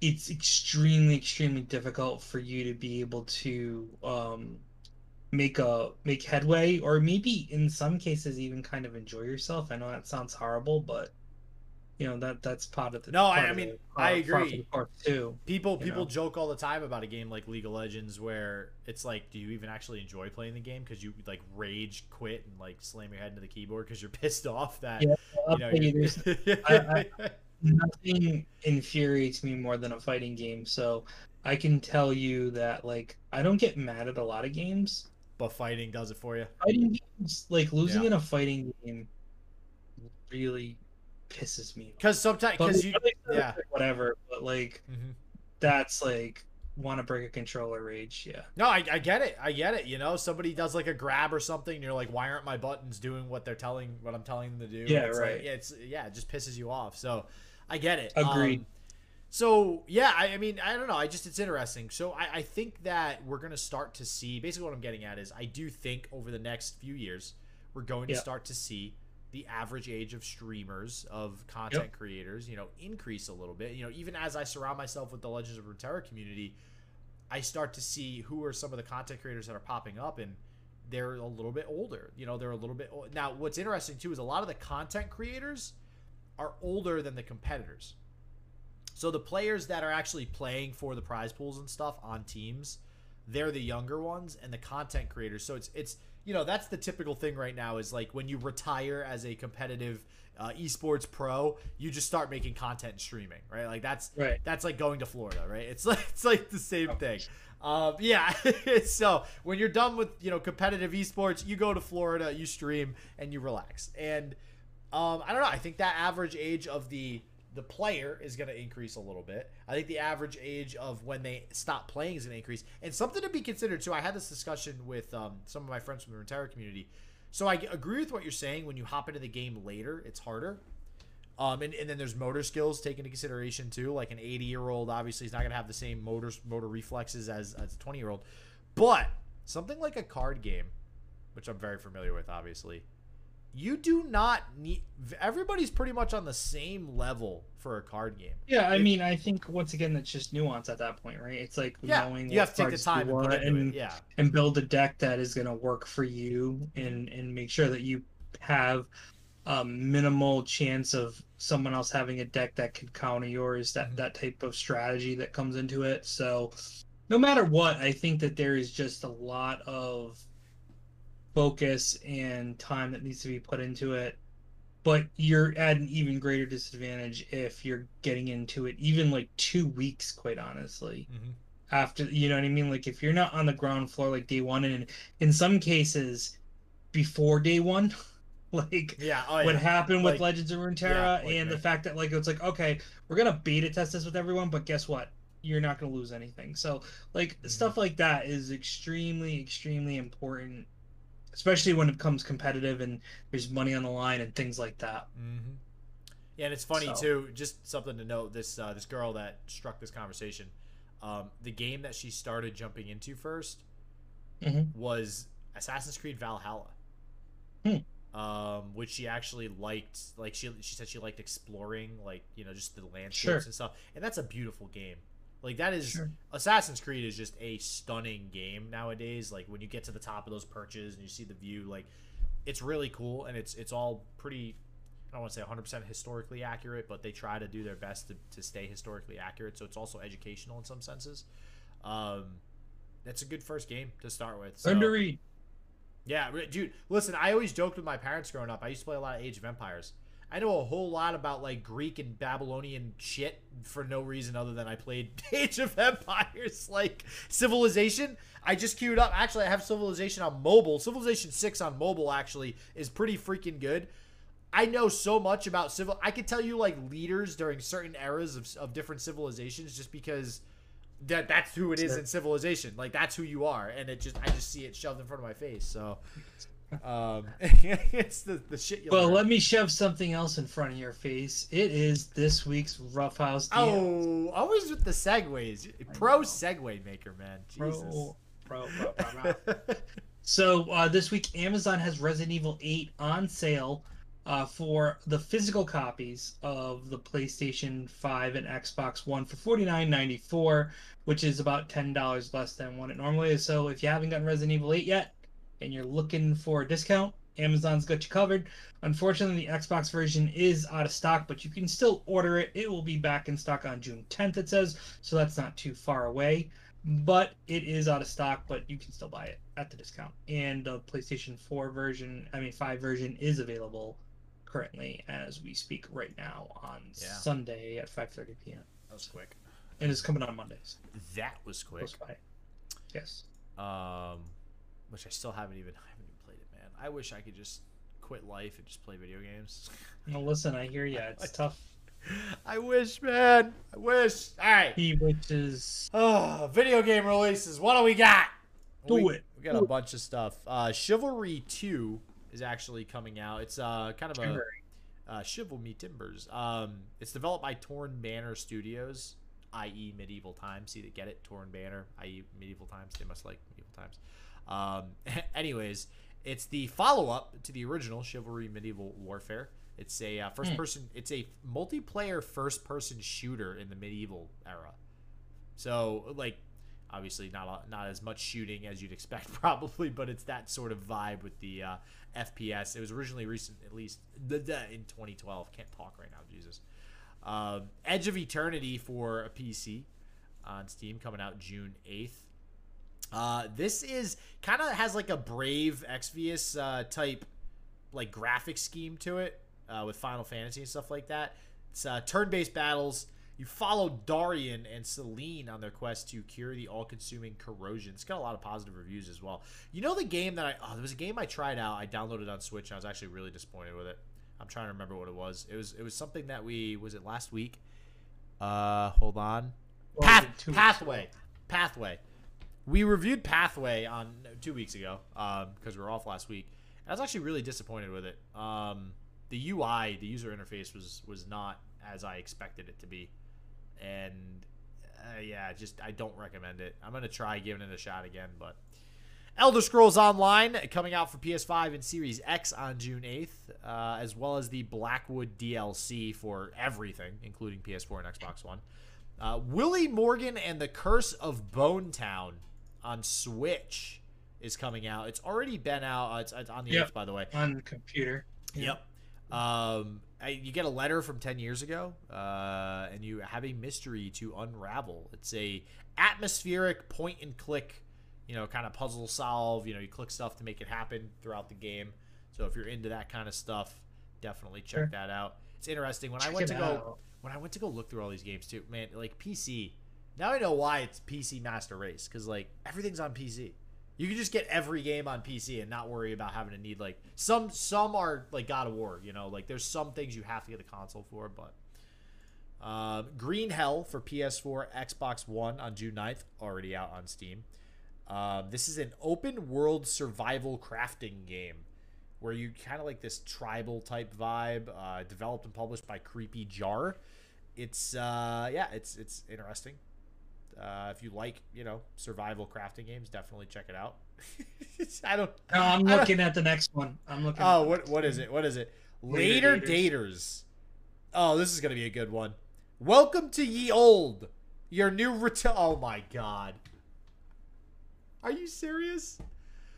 it's extremely, extremely difficult for you to be able to um make a make headway or maybe in some cases even kind of enjoy yourself. I know that sounds horrible, but you know that that's part of the No, I- part mean, the- I agree. course too. People people know? joke all the time about a game like League of Legends where it's like, do you even actually enjoy playing the game because you like rage quit and like slam your head into the keyboard because you're (laughs) pissed off that Yeah, you know you, you're- (laughs) I- nothing infuriates me more than a fighting game. So I can tell you that like I don't get mad at a lot of games. but fighting does it for you. Fighting games, like losing Yeah. in a fighting game, really pisses me. off. Because sometimes because you yeah. whatever. But like Mhm. that's like want to break a controller rage. Yeah. No, I, I get it. I get it. You know, somebody does like a grab or something, and you're like, why aren't my buttons doing what they're telling, what I'm telling them to do? Yeah, it's right. Like, yeah, it's yeah, it just pisses you off. So, I get it. Agreed. Um, so yeah, I, I mean, I don't know. I just it's interesting. So I, I think that we're gonna start to see. Basically, what I'm getting at is, I do think over the next few years, we're going to Yeah. start to see the average age of streamers of content creators, you know, increase a little bit. You know, even as I surround myself with the Legends of Runeterra community, I start to see who are some of the content creators that are popping up, and they're a little bit older. You know, they're a little bit old. now. What's interesting too is a lot of the content creators are older than the competitors. So the players that are actually playing for the prize pools and stuff on teams, they're the younger ones, and the content creators. So it's it's you know that's the typical thing right now is like when you retire as a competitive uh, esports pro, you just start making content and streaming, right? Like that's Right. that's like going to Florida, right? It's (laughs) like it's like the same thing. Um, yeah. (laughs) so when you're done with you know competitive esports, you go to Florida, you stream, and you relax. And um, I don't know. I think that average age of the the player is going to increase a little bit. I think the average age of when they stop playing is going to increase. And something to be considered too. I had this discussion with um, some of my friends from the entire community. So I agree with what you're saying. When you hop into the game later, it's harder. Um, and, and then there's motor skills taken into consideration too. Like an 80 year old, obviously, is not gonna have the same motor motor reflexes as, as a 20 year old. But something like a card game, which I'm very familiar with, obviously, you do not need. Everybody's pretty much on the same level for a card game. Yeah, I If- mean, I think once again that's just nuance at that point, right? It's like Yeah, knowing you what have to take the time and and. Yeah, and build a deck that is going to work for you and and make sure that you have a minimal chance of someone else having a deck that could counter yours that Mhm. that type of strategy that comes into it so no matter what i think that there is just a lot of focus and time that needs to be put into it but you're at an even greater disadvantage if you're getting into it even like two weeks quite honestly Mhm. after you know what I mean? Like if you're not on the ground floor like day one, and in some cases before day one, (laughs) like yeah. Oh, what yeah. happened with Legends of Runeterra, yeah, like and the fact that like it's like okay, we're gonna beta test this with everyone, but guess what? You're not gonna lose anything. So like Mhm. stuff like that is extremely, extremely important, especially when it becomes competitive and there's money on the line and things like that. Mm-hmm. Yeah, and it's funny So- too. Just something to note: this uh, this girl that struck this conversation, um, the game that she started jumping into 1st Mhm. was Assassin's Creed Valhalla, Hmm. um, which she actually liked. Like she she said she liked exploring, like you know, just the landscapes Sure. and stuff. And that's a beautiful game. Like that is Sure. Assassin's Creed is just a stunning game nowadays. Like when you get to the top of those perches and you see the view, like it's really cool and it's it's all pretty I don't want to say 100% historically accurate, but they try to do their best to, to stay historically accurate. So it's also educational in some senses. Um, that's a good first game to start with. So, Learn read. yeah, dude. Listen, I always joked with my parents growing up. I used to play a lot of Age of Empires. I know a whole lot about like Greek and Babylonian shit for no reason other than I played (laughs) Age of Empires. Like Civilization, I just queued up. Actually, I have Civilization on mobile. Civilization Six on mobile actually is pretty freaking good. I know so much about civil. I could tell you like leaders during certain eras of, of different civilizations just because that that's who it is Sure. in civilization. Like that's who you are, and it just I just see it shoved in front of my face. So, um, (laughs) it's the the shit you. Well, learn. let me shove something else in front of your face. It is this week's Roughhouse deal. Oh, always with the segues. Pro segue maker, man. Jesus. pro, pro, pro, pro. (laughs) So uh, this week, Amazon has Resident Evil 8 on sale uh, for the physical copies of the PlayStation 5 and Xbox One for $49.94, which is about $10 less than what it normally is. So if you haven't gotten Resident Evil 8 yet and you're looking for a discount, Amazon's got you covered. Unfortunately, the Xbox version is out of stock, but you can still order it. It will be back in stock on June 10th, it says, so that's not too far away but it is out of stock but you can still buy it at the discount and the playstation 4 version i mean 5 version is available currently as we speak right now on Yeah. sunday at 5.30 p.m That was quick. and it's coming on mondays That was quick. Yes Um, which I still haven't even (laughs) I haven't even played it, man. I wish I could just quit life and just play video games. (laughs) no listen i hear you it's (laughs) tough I wish, man. I wish. All right. he wishes Oh, video game releases. What do we got? Do we, it. We got a bunch of stuff. Uh, Chivalry Two is actually coming out. It's uh kind of a uh, Chivalry Timbers. Um, it's developed by Torn Banner Studios, i.e. Medieval Times. See, they get it? Torn Banner, i.e. Medieval Times. They must like Medieval Times. Um, (laughs) anyways, it's the follow-up to the original Chivalry Medieval Warfare. It's a uh, first-person. It's a multiplayer first-person shooter in the medieval era. So, like, obviously not a, not as much shooting as you'd expect, (laughs) probably, but it's that sort of vibe with the uh, FPS. It was originally recent, at least (laughs) in 2012. Can't talk right now, Jesus. Um, Edge of Eternity for a PC on Steam coming out June 8th. Uh, this is kind of has like a Brave Exvius uh, type like graphic scheme to it uh, with Final Fantasy and stuff like that. It's uh, turn-based battles. You follow Daryon and Selene on their quest to cure the all-consuming corrosion. It's got a lot of positive reviews as well. You know the game that I oh there was a game I tried out. I downloaded on Switch and I was actually really disappointed with it. I'm trying to remember what it was. It was it was something that we was it last week. Uh, hold on. Path, Pathway. Pathway. We reviewed Pathway on two weeks ago because we were off last week. I was actually really disappointed with it. Um, the UI, the user interface was was not as I expected it to be, and uh, yeah, just I don't recommend it. I'm gonna try giving it a shot again, but Elder Scrolls Online coming out for PS5 and Series X on June 8th, uh, as well as the Blackwood DLC for everything, including PS4 and Xbox One. Uh, Willie Morgan and the Curse of Bone Town on Switch is coming out. It's already been out. Uh, it's, it's on the Yep. 8th, by the way. on the computer Yep. Um, I, you get a letter from ten years ago, uh, and you have a mystery to unravel. It's a atmospheric point and click, you know, kind of puzzle solve. You know, you click stuff to make it happen throughout the game. So if you're into that kind of stuff, definitely check Sure. that out. It's interesting. When I went to go, out. when I went to go look through all these games too, man, like PC. Now I know why it's PC Master Race because like everything's on PC. You can just get every game on PC and not worry about having to need like some some are like God of War, you know, like there's some things you have to get a console for, but uh, Green Hell for PS4, Xbox One on June 9th, already out on Steam. Uh, this is an open world survival crafting game where you kind of like this tribal type vibe, uh, developed and published by Creepy Jar. It's uh, yeah, it's it's interesting. Uh, if you like, you know, survival crafting games, definitely check it out. (laughs) I don't. no, i'm looking at the next one i'm looking Oh, what what is it? What is it? Later Later daters. Oh, this is gonna be a good one. Welcome to Ye Old. Your new ret- Oh my god. Are you serious?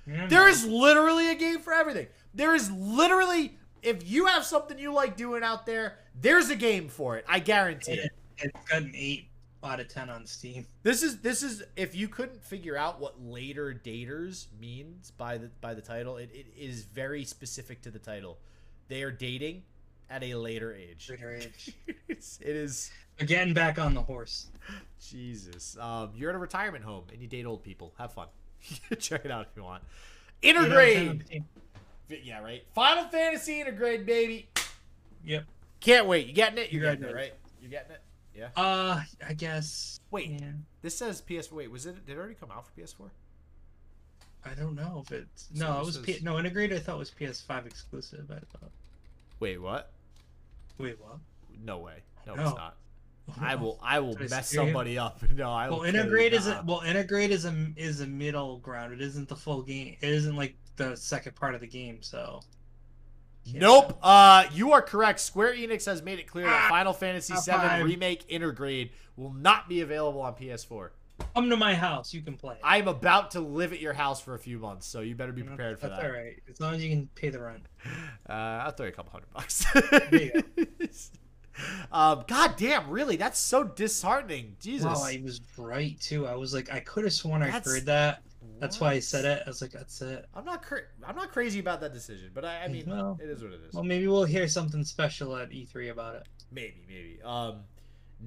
Yeah, There man. is literally a game for everything. There is literally if you have something you like doing out there, there's a game for it. I guarantee it. it's got an 8 out of 10 on steam (laughs) This is this is if you couldn't figure out what later daters means by the by the title, it, it is very specific to the title. They are dating at a later age. Later age. (laughs) it's, it is again back on the horse Jesus. Um, you're at a retirement home and you date old people. Have fun. (laughs) Check it out if you want. Eight out of 10 on Intergrade. Yeah, right. Final Fantasy Intergrade, baby. yep Can't wait. You getting it? You're Yeah, getting it, right? You getting it? Yeah. Uh, I guess. Wait, Yeah. this says PS. Wait, was it? Did it already come out for PS4? I don't know if it's So no. It was P- no Intergrade. I thought was PS5 exclusive. I thought. Wait, what? Wait, what? No way. No, No. it's not. I (laughs) will. I will Did mess you? somebody up. (laughs) No, I will. Well, Intergrade is a well, Intergrade is a is a middle ground. It isn't the full game. It isn't like the second part of the game. So. Yeah. Nope. Uh, you are correct. Square Enix has made it clear that Ah, Final Fantasy VII five. Remake Intergrade will not be available on PS4. Come to my house. You can play. I'm about to live at your house for a few months, so you better be prepared for That's that. all right. As long as you can pay the rent. (laughs) Uh, I'll throw you a couple hundred bucks. (laughs) um, God damn, really? That's so disheartening. Jesus. Wow, I was right too. I was like, I could have sworn I heard that. That's why I said it. I was like, that's it. I'm not cra- I'm not crazy about that decision, but I, I mean, Well- it is what it is. Well, maybe we'll hear something special at E3 about it. Maybe, maybe. Um,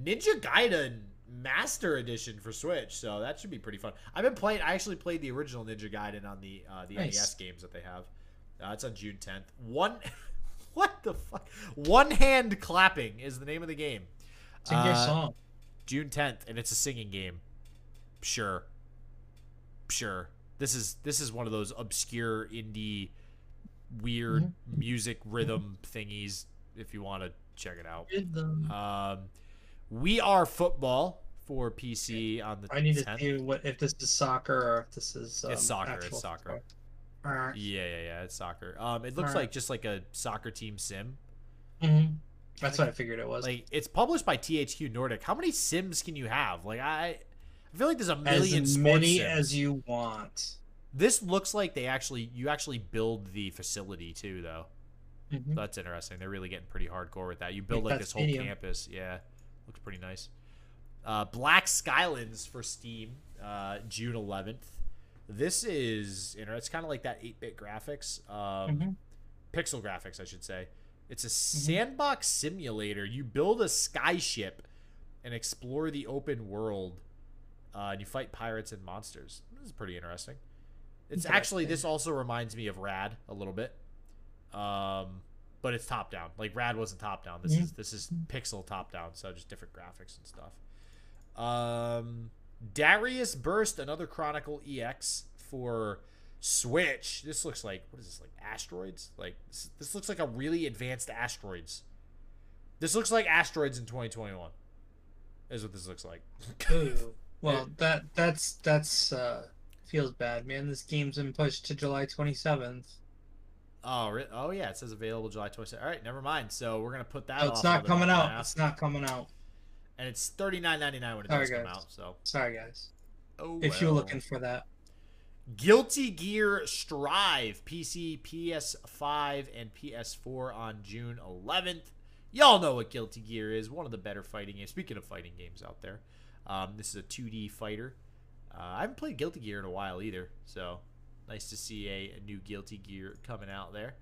Ninja Gaiden Master Edition for Switch, so that should be pretty fun. I've been playing. I actually played the original Ninja Gaiden on the uh, the Nice. NES games that they have. Uh, it's on June 10th. One, (laughs) what the fuck? One hand clapping is the name of the game. Sing your Uh, song. June 10th, and it's a singing game. Sure. Sure. This is this is one of those obscure indie weird Mm-hmm. music rhythm thingies if you want to check it out. Um We Are Football for PC on the I need to 10th. see what if this is soccer or if this is. Um, It's soccer, it's soccer. Alright. Yeah, yeah, yeah, it's soccer. Um it looks like just like a soccer team sim. Mhm. That's what I figured it was. Like it's published by THQ Nordic. How many sims can you have? Like I I feel like there's a million as many sims. as you want. This looks like they actually you actually build the facility too though. Mhm. So that's interesting. They're really getting pretty hardcore with that. You build Like this whole campus. Yeah. Looks pretty nice. Uh, Black Skylands for Steam, uh, June 11th. This is, you know, it's kind of like that 8-bit graphics, um, Mhm. pixel graphics, I should say. It's a Mm-hmm. sandbox simulator. You build a skyship and explore the open world, uh, and you fight pirates and monsters. This is pretty interesting. It's actually this also reminds me of Rad a little bit, um, but it's top down. Like Rad wasn't top down. This Mhm. is this is pixel top down, so just different graphics and stuff. Um, Darius Burst, another Chronicle EX for Switch. This looks like what is this like asteroids? Like this, this looks like a really advanced asteroids. This looks like asteroids in 2021. Is what this looks like. (laughs) Well, that that's that's uh feels bad, man. This game's been pushed to July 27th. Oh, oh yeah, it says available July 27th. All right, never mind. So we're gonna put that. Off it's not coming month and a out. half. It's not coming out. and it's 39.99 when it Sorry, does come out. So Sorry, guys. oh, If you're looking for that. Guilty Gear Strive, PC, PS5, and PS4 on June 11th. Y'all know what Guilty Gear is. One of the better fighting games. Speaking of fighting games out there, um, this is a 2D fighter. Uh, I haven't played Guilty Gear in a while either, so nice to see a, a new Guilty Gear coming out there.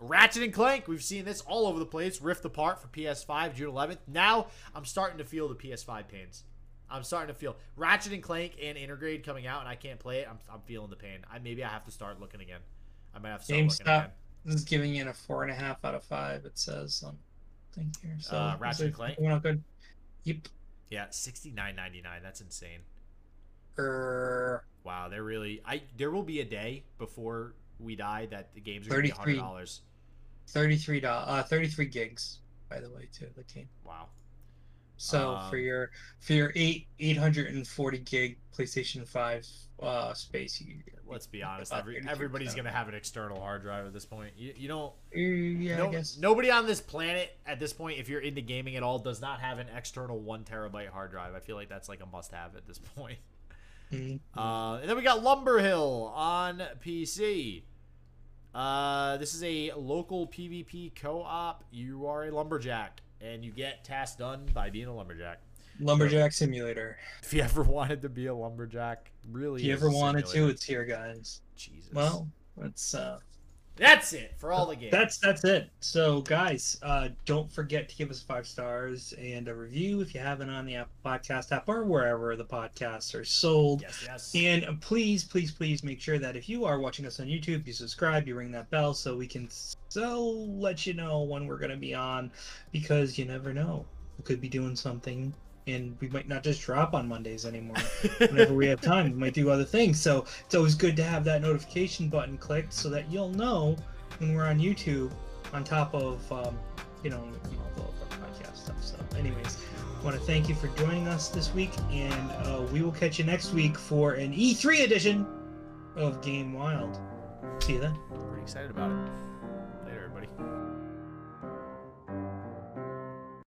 Ratchet and Clank, we've seen this all over the place. Rift Apart for PS5, June 11th. Now I'm starting to feel the PS5 pains. I'm starting to feel Ratchet and Clank and Intergrade coming out, and I can't play it. I'm, I'm feeling the pain. I maybe I have to start looking again. I might have to start looking again. This is giving it a four and a half out of five. It says on thing here. So Uh, Ratchet and Clank? out good? Yep. Yeah, sixty nine ninety nine. That's insane. Er, Wow, they're really. I there will be a day before we die that the games are gonna be 33. hundred dollars. thirty-three dollars. Uh, thirty-three gigs, by the way, too. The game. Wow. So for Um, your for your eight eight hundred and forty gig PlayStation Five uh space, you Let's be honest. Every, everybody's gonna have an external hard drive at this point. You, you don't. Yeah, no, I guess. Nobody on this planet at this point, if you're into gaming at all, does not have an external one terabyte hard drive. I feel like that's like a must have at this (laughs) point. Mhm. Uh, and then we got Lumberhill on PC. Uh, this is a local PvP co-op. You are a lumberjack, and you get tasks done by being a lumberjack. Lumberjack Simulator. If you ever (laughs) wanted to be a lumberjack, really, If you ever wanted to, it's here, guys. Jesus. Well, it's uh that's it for all the games. That's that's it. So guys, uh, don't forget to give us five stars and a review if you haven't on the Apple Podcast app or wherever the podcasts are sold. yes, yes. And please, please, please make sure that if you are watching us on YouTube, you subscribe, you ring that bell so we can so let you know when we're gonna be on, because you never know. We could be doing something and we might not just drop on Mondays anymore. (laughs) Whenever we have time, we might do other things. So it's always good to have that notification button clicked so that you'll know when we're on YouTube on top of, um, you know, all of our podcast stuff. So, anyways, I want to thank you for joining us this week, and uh, we will catch you next week for an E3 edition of Game Wild. See you then. Pretty excited about it.